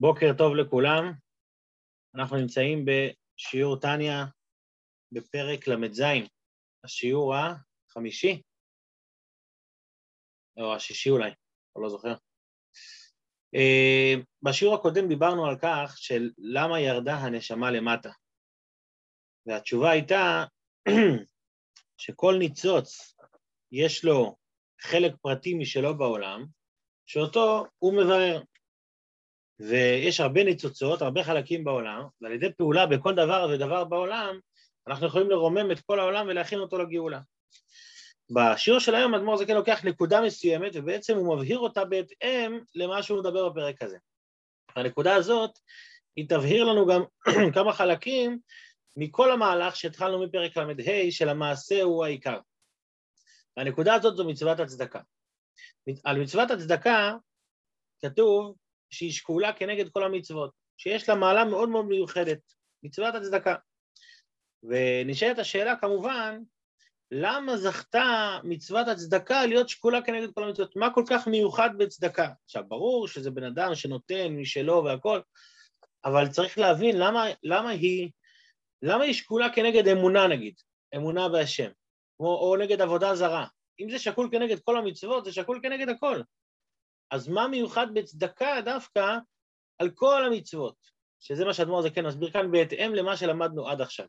בוקר טוב לכולם, אנחנו נמצאים בשיעור טניה בפרק ל"ז, השיעור החמישי, או השישי אולי, אני לא זוכר. Uh, בשיעור הקודם דיברנו על כך של למה ירדה הנשמה למטה, והתשובה הייתה שכל ניצוץ יש לו חלק פרטי משלו בעולם, שאותו הוא מברר. ויש הרבה ניצוצות, הרבה חלקים בעולם, ועל ידי פעולה בכל דבר ודבר בעולם, אנחנו יכולים לרומם את כל העולם ולהכין אותו לגאולה. בשיעור של היום אדמו"ר זקן לוקח נקודה מסוימת, ובעצם הוא מבהיר אותה בהתאם למה שהוא מדבר בפרק הזה. הנקודה הזאת, היא תבהיר לנו גם כמה חלקים מכל המהלך שהתחלנו מפרק ל"ה, של המעשה הוא העיקר. והנקודה הזאת זו מצוות הצדקה. על מצוות הצדקה כתוב שהיא שקולה כנגד כל המצוות, שיש לה מעלה מאוד מאוד מיוחדת, מצוות הצדקה. ונשאלת השאלה כמובן, למה זכתה מצוות הצדקה להיות שקולה כנגד כל המצוות? מה כל כך מיוחד בצדקה? עכשיו, ברור שזה בן אדם שנותן משלו והכול, אבל צריך להבין למה, למה, היא, למה היא שקולה כנגד אמונה נגיד, אמונה בהשם, או, או נגד עבודה זרה. אם זה שקול כנגד כל המצוות, זה שקול כנגד הכל. אז מה מיוחד בצדקה דווקא על כל המצוות? שזה מה שאדמו"ר זה כן מסביר כאן בהתאם למה שלמדנו עד עכשיו.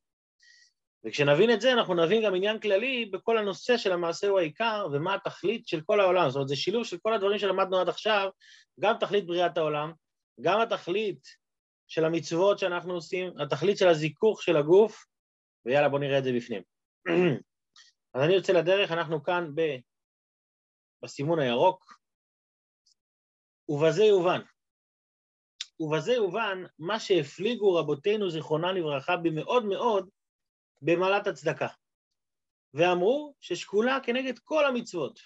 וכשנבין את זה, אנחנו נבין גם עניין כללי בכל הנושא של המעשה הוא העיקר, ומה התכלית של כל העולם. זאת אומרת, זה שילוב של כל הדברים שלמדנו עד עכשיו, גם תכלית בריאת העולם, גם התכלית של המצוות שאנחנו עושים, התכלית של הזיכוך של הגוף, ויאללה, בואו נראה את זה בפנים. אז אני יוצא לדרך, אנחנו כאן ב... בסימון הירוק, ובזה יובן. ובזה יובן מה שהפליגו רבותינו זיכרונם לברכה במאוד מאוד במעלת הצדקה. ואמרו ששקולה כנגד כל המצוות.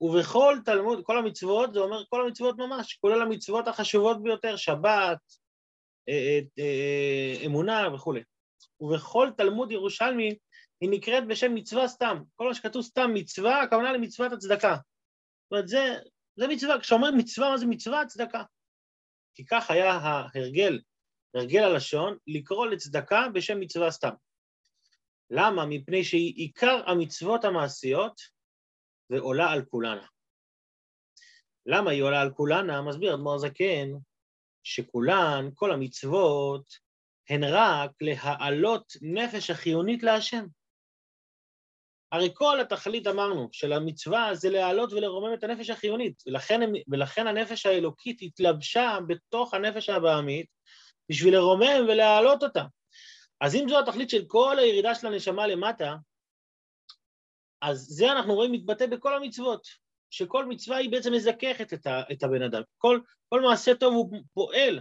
ובכל תלמוד, כל המצוות, זה אומר כל המצוות ממש, כולל המצוות החשובות ביותר, שבת, אה, אה, אה, אמונה וכולי. ובכל תלמוד ירושלמי היא נקראת בשם מצווה סתם. כל מה שכתוב סתם מצווה, הכוונה למצוות הצדקה. זאת אומרת, זה, זה מצווה, כשאומרים מצווה, מה זה מצווה? צדקה. כי כך היה ההרגל, הרגל הלשון, לקרוא לצדקה בשם מצווה סתם. למה? מפני שהיא עיקר המצוות המעשיות ועולה על כולנה. למה היא עולה על כולנה? מסביר אדמו"ר זקן, שכולן, כל המצוות, הן רק להעלות נפש החיונית להשם. הרי כל התכלית, אמרנו, של המצווה זה להעלות ולרומם את הנפש החיונית, ולכן, ולכן הנפש האלוקית התלבשה בתוך הנפש הבעמית בשביל לרומם ולהעלות אותה. אז אם זו התכלית של כל הירידה של הנשמה למטה, אז זה אנחנו רואים מתבטא בכל המצוות, שכל מצווה היא בעצם מזככת את, הבן אדם. כל, כל מעשה טוב הוא פועל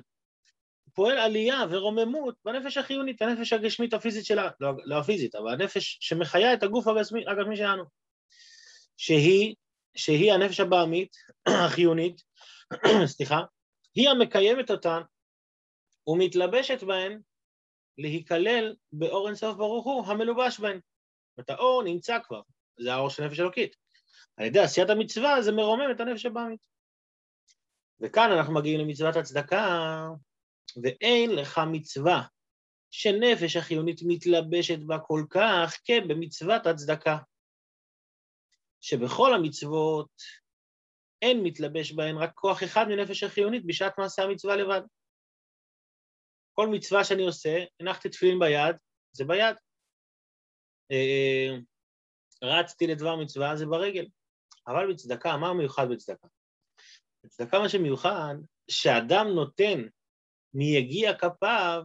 פועל עלייה ורוממות בנפש החיונית, הנפש הגשמית הפיזית שלה, לא, לא הפיזית, אבל הנפש שמחיה את הגוף הגשמי, הגשמי שלנו, שהיא, שהיא הנפש הבעמית, החיונית, סליחה, היא המקיימת אותן ומתלבשת בהן להיכלל באור אינסוף ברוך הוא המלובש בהן. זאת האור נמצא כבר, זה האור של נפש אלוקית. על ידי עשיית המצווה זה מרומם את הנפש הבעמית. וכאן אנחנו מגיעים למצוות הצדקה, ואין לך מצווה שנפש החיונית מתלבשת בה כל כך כבמצוות הצדקה, שבכל המצוות אין מתלבש בהן רק כוח אחד מנפש החיונית בשעת מעשה המצווה לבד. כל מצווה שאני עושה, הנחתי תפילין ביד, זה ביד. אה, רצתי לדבר מצווה, זה ברגל. אבל בצדקה, מה מיוחד בצדקה? בצדקה מה שמיוחד, שאדם נותן מיגיע כפיו,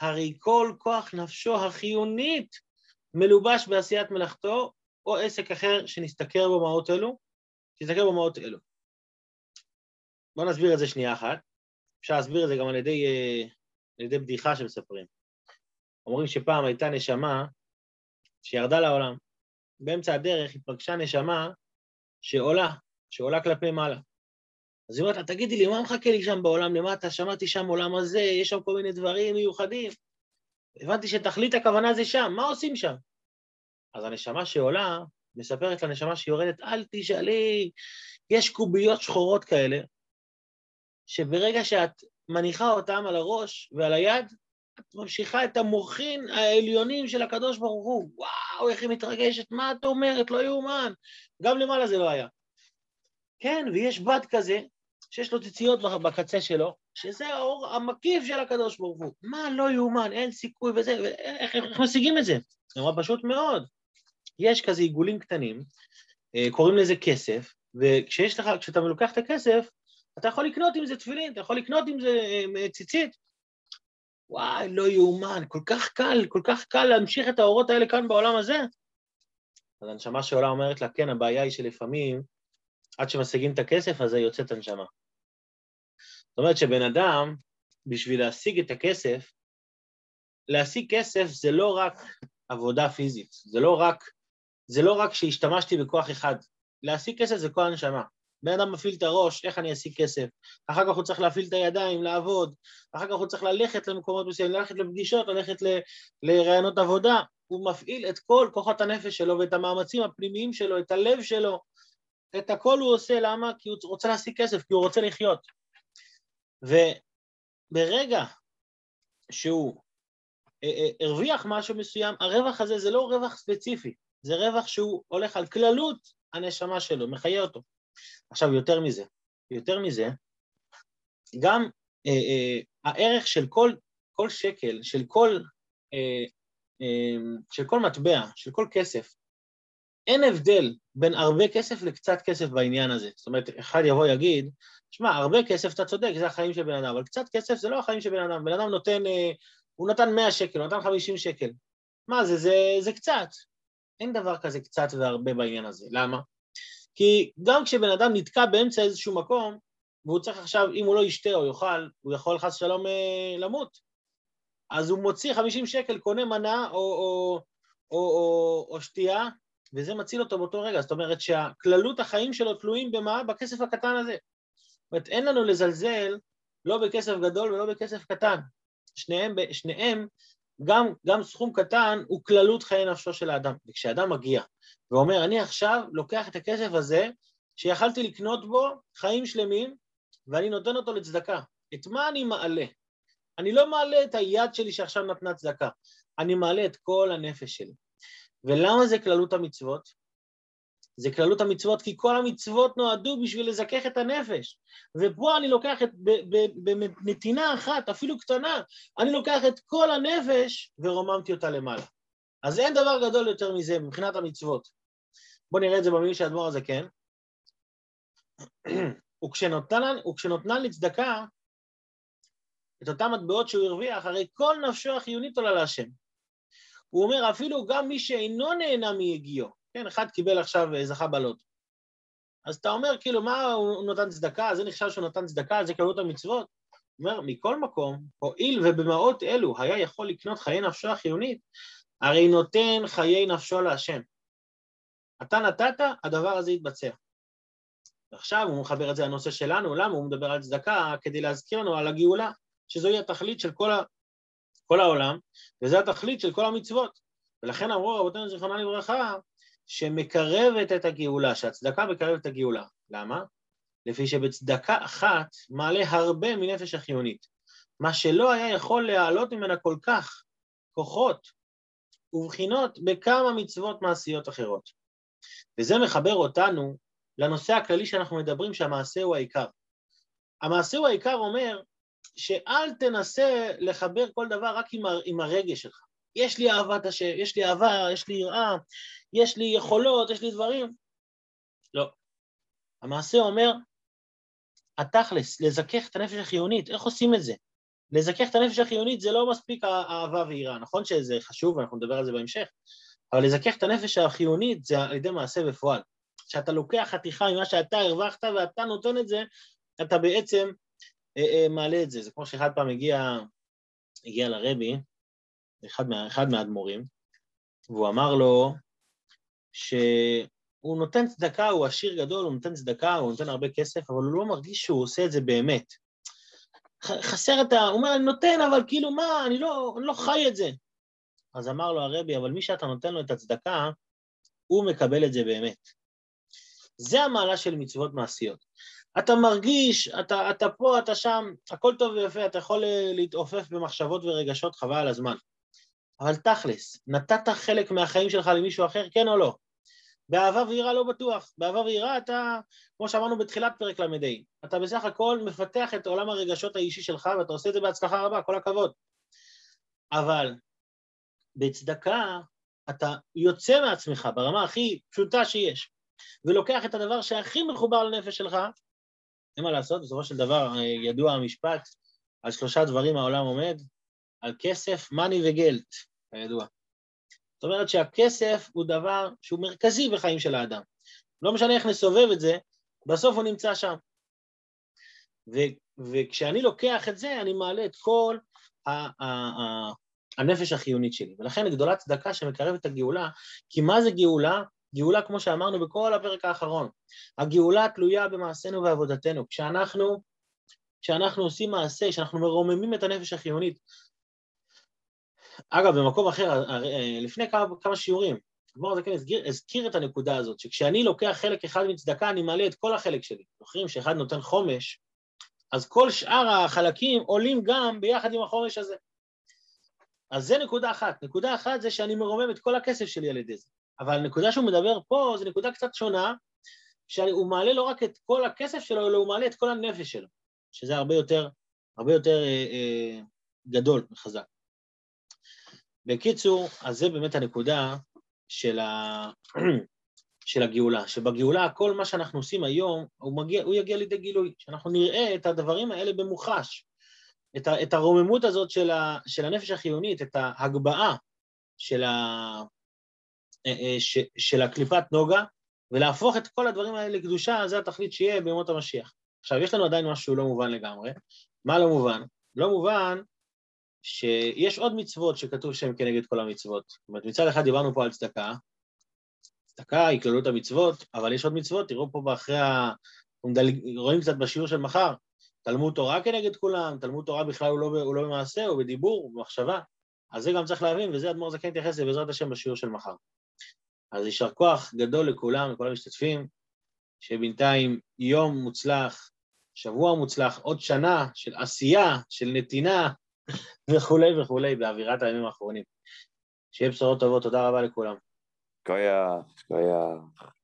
הרי כל כוח נפשו החיונית מלובש בעשיית מלאכתו, או עסק אחר שנסתכר במעות אלו, שיסתכר במעות אלו. בואו נסביר את זה שנייה אחת. אפשר להסביר את זה גם על ידי, אה, על ידי בדיחה שמספרים. אומרים שפעם הייתה נשמה שירדה לעולם. באמצע הדרך התפגשה נשמה שעולה, שעולה כלפי מעלה. אז היא אומרת לה, תגידי לי, מה מחכה לי שם בעולם למטה? שמעתי שם עולם הזה, יש שם כל מיני דברים מיוחדים. הבנתי שתכלית הכוונה זה שם, מה עושים שם? אז הנשמה שעולה, מספרת לנשמה שיורדת, אל תשאלי, יש קוביות שחורות כאלה, שברגע שאת מניחה אותם על הראש ועל היד, את ממשיכה את המוחין העליונים של הקדוש ברוך הוא. וואו, איך היא מתרגשת, מה את אומרת? לא יאומן. גם למעלה זה לא היה. כן, ויש בד כזה, שיש לו ציציות בקצה שלו, שזה האור המקיף של הקדוש ברוך הוא. מה לא יאומן, אין סיכוי וזה, איך, איך משיגים את זה? זה נורא פשוט מאוד. יש כזה עיגולים קטנים, אה, קוראים לזה כסף, וכשיש לך, כשאתה לוקח את הכסף, אתה יכול לקנות עם זה תפילין, אתה יכול לקנות עם זה אה, ציצית. וואי, לא יאומן, כל כך קל, כל כך קל להמשיך את האורות האלה כאן בעולם הזה. אז הנשמה שעולה אומרת לה, כן, הבעיה היא שלפעמים, עד שמשיגים את הכסף הזה, יוצאת הנשמה. זאת אומרת שבן אדם, בשביל להשיג את הכסף, להשיג כסף זה לא רק עבודה פיזית, זה לא רק, זה לא רק שהשתמשתי בכוח אחד, להשיג כסף זה כל הנשמה. בן אדם מפעיל את הראש, איך אני אשיג כסף? אחר כך הוא צריך להפעיל את הידיים, לעבוד, אחר כך הוא צריך ללכת למקומות מסוימים, ללכת לפגישות, ללכת ל... לרעיונות עבודה. הוא מפעיל את כל כוחות הנפש שלו ואת המאמצים הפנימיים שלו, את הלב שלו, את הכל הוא עושה, למה? כי הוא רוצה להשיג כסף, כי הוא רוצה לחיות. וברגע שהוא אה, אה, הרוויח משהו מסוים, הרווח הזה זה לא רווח ספציפי, זה רווח שהוא הולך על כללות הנשמה שלו, מחיה אותו. עכשיו, יותר מזה, יותר מזה, גם אה, אה, הערך של כל, כל שקל, של כל, אה, אה, של כל מטבע, של כל כסף, אין הבדל בין הרבה כסף לקצת כסף בעניין הזה. זאת אומרת, אחד יבוא יגיד, שמע, הרבה כסף, אתה צודק, זה החיים של בן אדם, אבל קצת כסף זה לא החיים של בן אדם. בן אדם נותן, אה, הוא נתן 100 שקל, הוא נתן 50 שקל. מה זה, זה, זה קצת. אין דבר כזה קצת והרבה בעניין הזה. למה? כי גם כשבן אדם נתקע באמצע איזשהו מקום, והוא צריך עכשיו, אם הוא לא ישתה או יאכל, הוא יכול חס ושלום אה, למות. אז הוא מוציא 50 שקל, קונה מנה או, או, או, או, או שתייה, וזה מציל אותו באותו רגע. זאת אומרת שהכללות החיים שלו תלויים במה? בכסף הקטן הזה. זאת אומרת, אין לנו לזלזל לא בכסף גדול ולא בכסף קטן. שניהם, שניהם גם, גם סכום קטן הוא כללות חיי נפשו של האדם. וכשאדם מגיע ואומר, אני עכשיו לוקח את הכסף הזה, שיכלתי לקנות בו חיים שלמים, ואני נותן אותו לצדקה. את מה אני מעלה? אני לא מעלה את היד שלי שעכשיו נתנה צדקה, אני מעלה את כל הנפש שלי. ולמה זה כללות המצוות? זה כללות המצוות כי כל המצוות נועדו בשביל לזכך את הנפש. ופה אני לוקח את, בנתינה אחת, אפילו קטנה, אני לוקח את כל הנפש ורוממתי אותה למעלה. אז אין דבר גדול יותר מזה מבחינת המצוות. בואו נראה את זה במילים של האדמו"ר הזה, כן? וכשנותנן, וכשנותנן לצדקה, את אותן מטבעות שהוא הרוויח, הרי כל נפשו החיונית עולה להשם. הוא אומר, אפילו גם מי שאינו נהנה מיגיעו, כן, אחד קיבל עכשיו, אה, זכה בלוט. אז אתה אומר, כאילו, מה הוא נותן צדקה? זה נחשב שהוא נתן צדקה, זה כללות המצוות? הוא אומר, מכל מקום, הואיל ובמעות אלו היה יכול לקנות חיי נפשו החיונית, הרי נותן חיי נפשו להשם. אתה נתת, הדבר הזה יתבצע. ועכשיו הוא מחבר את זה לנושא שלנו, למה הוא מדבר על צדקה? כדי להזכיר לנו על הגאולה, שזוהי התכלית של כל. כל העולם, וזו התכלית של כל המצוות. ולכן אמרו רבותינו זיכרונם לברכה, שמקרבת את הגאולה, שהצדקה מקרבת את הגאולה. למה? לפי שבצדקה אחת מעלה הרבה מנפש החיונית. מה שלא היה יכול להעלות ממנה כל כך כוחות ובחינות בכמה מצוות מעשיות אחרות. וזה מחבר אותנו לנושא הכללי שאנחנו מדברים שהמעשה הוא העיקר. המעשה הוא העיקר אומר שאל תנסה לחבר כל דבר רק עם, עם הרגש שלך. יש לי אהבת השם, יש לי אהבה, יש לי יראה, יש לי יכולות, יש לי דברים. לא. המעשה אומר, התכלס, לזכך את הנפש החיונית, איך עושים את זה? לזכך את הנפש החיונית זה לא מספיק אהבה ויראה, נכון שזה חשוב ואנחנו נדבר על זה בהמשך, אבל לזכך את הנפש החיונית זה על ידי מעשה בפועל. כשאתה לוקח חתיכה ממה שאתה הרווחת ואתה נותן את זה, אתה בעצם מעלה את זה. זה כמו שאחד פעם הגיע, הגיע לרבי, אחד, מה, אחד מהאדמו"רים, והוא אמר לו שהוא נותן צדקה, הוא עשיר גדול, הוא נותן צדקה, הוא נותן הרבה כסף, אבל הוא לא מרגיש שהוא עושה את זה באמת. חסר את ה... הוא אומר, אני נותן, אבל כאילו, מה, אני לא, אני לא חי את זה. אז אמר לו הרבי, אבל מי שאתה נותן לו את הצדקה, הוא מקבל את זה באמת. זה המעלה של מצוות מעשיות. אתה מרגיש, אתה, אתה פה, אתה שם, הכל טוב ויפה, אתה יכול אה, להתעופף במחשבות ורגשות חבל על הזמן. אבל תכלס, נתת חלק מהחיים שלך למישהו אחר, כן או לא? באהבה ויראה לא בטוח. באהבה ויראה אתה, כמו שאמרנו בתחילת פרק ל"ה, אתה בסך הכל מפתח את עולם הרגשות האישי שלך ואתה עושה את זה בהצלחה רבה, כל הכבוד. אבל בצדקה אתה יוצא מעצמך ברמה הכי פשוטה שיש, ולוקח את הדבר שהכי מחובר לנפש שלך, אין מה לעשות, בסופו של דבר אה, ידוע המשפט, על שלושה דברים העולם עומד, על כסף, מאני וגלט, כידוע. זאת אומרת שהכסף הוא דבר שהוא מרכזי בחיים של האדם. לא משנה איך נסובב את זה, בסוף הוא נמצא שם. ו- וכשאני לוקח את זה, אני מעלה את כל ה- ה- ה- הנפש החיונית שלי. ולכן גדולת צדקה שמקרבת את הגאולה, כי מה זה גאולה? גאולה, כמו שאמרנו בכל הפרק האחרון, הגאולה תלויה במעשינו ועבודתנו. כשאנחנו, כשאנחנו עושים מעשה, כשאנחנו מרוממים את הנפש החיונית, אגב, במקום אחר, לפני כמה, כמה שיעורים, אדמו"ר הזקן הזכיר, הזכיר את הנקודה הזאת, שכשאני לוקח חלק אחד מצדקה, אני מעלה את כל החלק שלי. זוכרים שאחד נותן חומש, אז כל שאר החלקים עולים גם ביחד עם החומש הזה. אז זה נקודה אחת. נקודה אחת זה שאני מרומם את כל הכסף שלי על ידי זה. אבל הנקודה שהוא מדבר פה זו נקודה קצת שונה, שהוא מעלה לא רק את כל הכסף שלו, אלא הוא מעלה את כל הנפש שלו, שזה הרבה יותר, הרבה יותר אה, אה, גדול וחזק. בקיצור, אז זה באמת הנקודה של, ה... של הגאולה, שבגאולה כל מה שאנחנו עושים היום, הוא, מגיע, הוא יגיע לידי גילוי, שאנחנו נראה את הדברים האלה במוחש, את, הרוממות הזאת של. של הנפש החיונית, את ההגבהה של, ה... אה, אה. של הקליפת נוגה, ולהפוך את כל הדברים האלה לקדושה, זה התכלית שיהיה בימות המשיח. עכשיו, יש לנו עדיין משהו לא מובן לגמרי. מה לא מובן? לא מובן שיש עוד מצוות שכתוב שהן כנגד כל המצוות. זאת אומרת, מצד אחד דיברנו פה על צדקה, צדקה היא כללות המצוות, אבל יש עוד מצוות, תראו פה באחרי ה... רואים קצת בשיעור של מחר, תלמוד תורה כנגד כולם, תלמוד תורה בכלל הוא לא, הוא לא במעשה, הוא בדיבור, הוא במחשבה. אז זה גם צריך להבין, וזה אדמו"ר זקן יתייחס לזה בעזרת השם בשיעור של מחר. אז יישר כוח גדול לכולם, לכל המשתתפים, שבינתיים יום מוצלח, שבוע מוצלח, עוד שנה של עשייה, של נתינה, וכולי וכולי באווירת הימים האחרונים. שיהיה בשורות טובות, תודה רבה לכולם. שכוייח, שכוייח.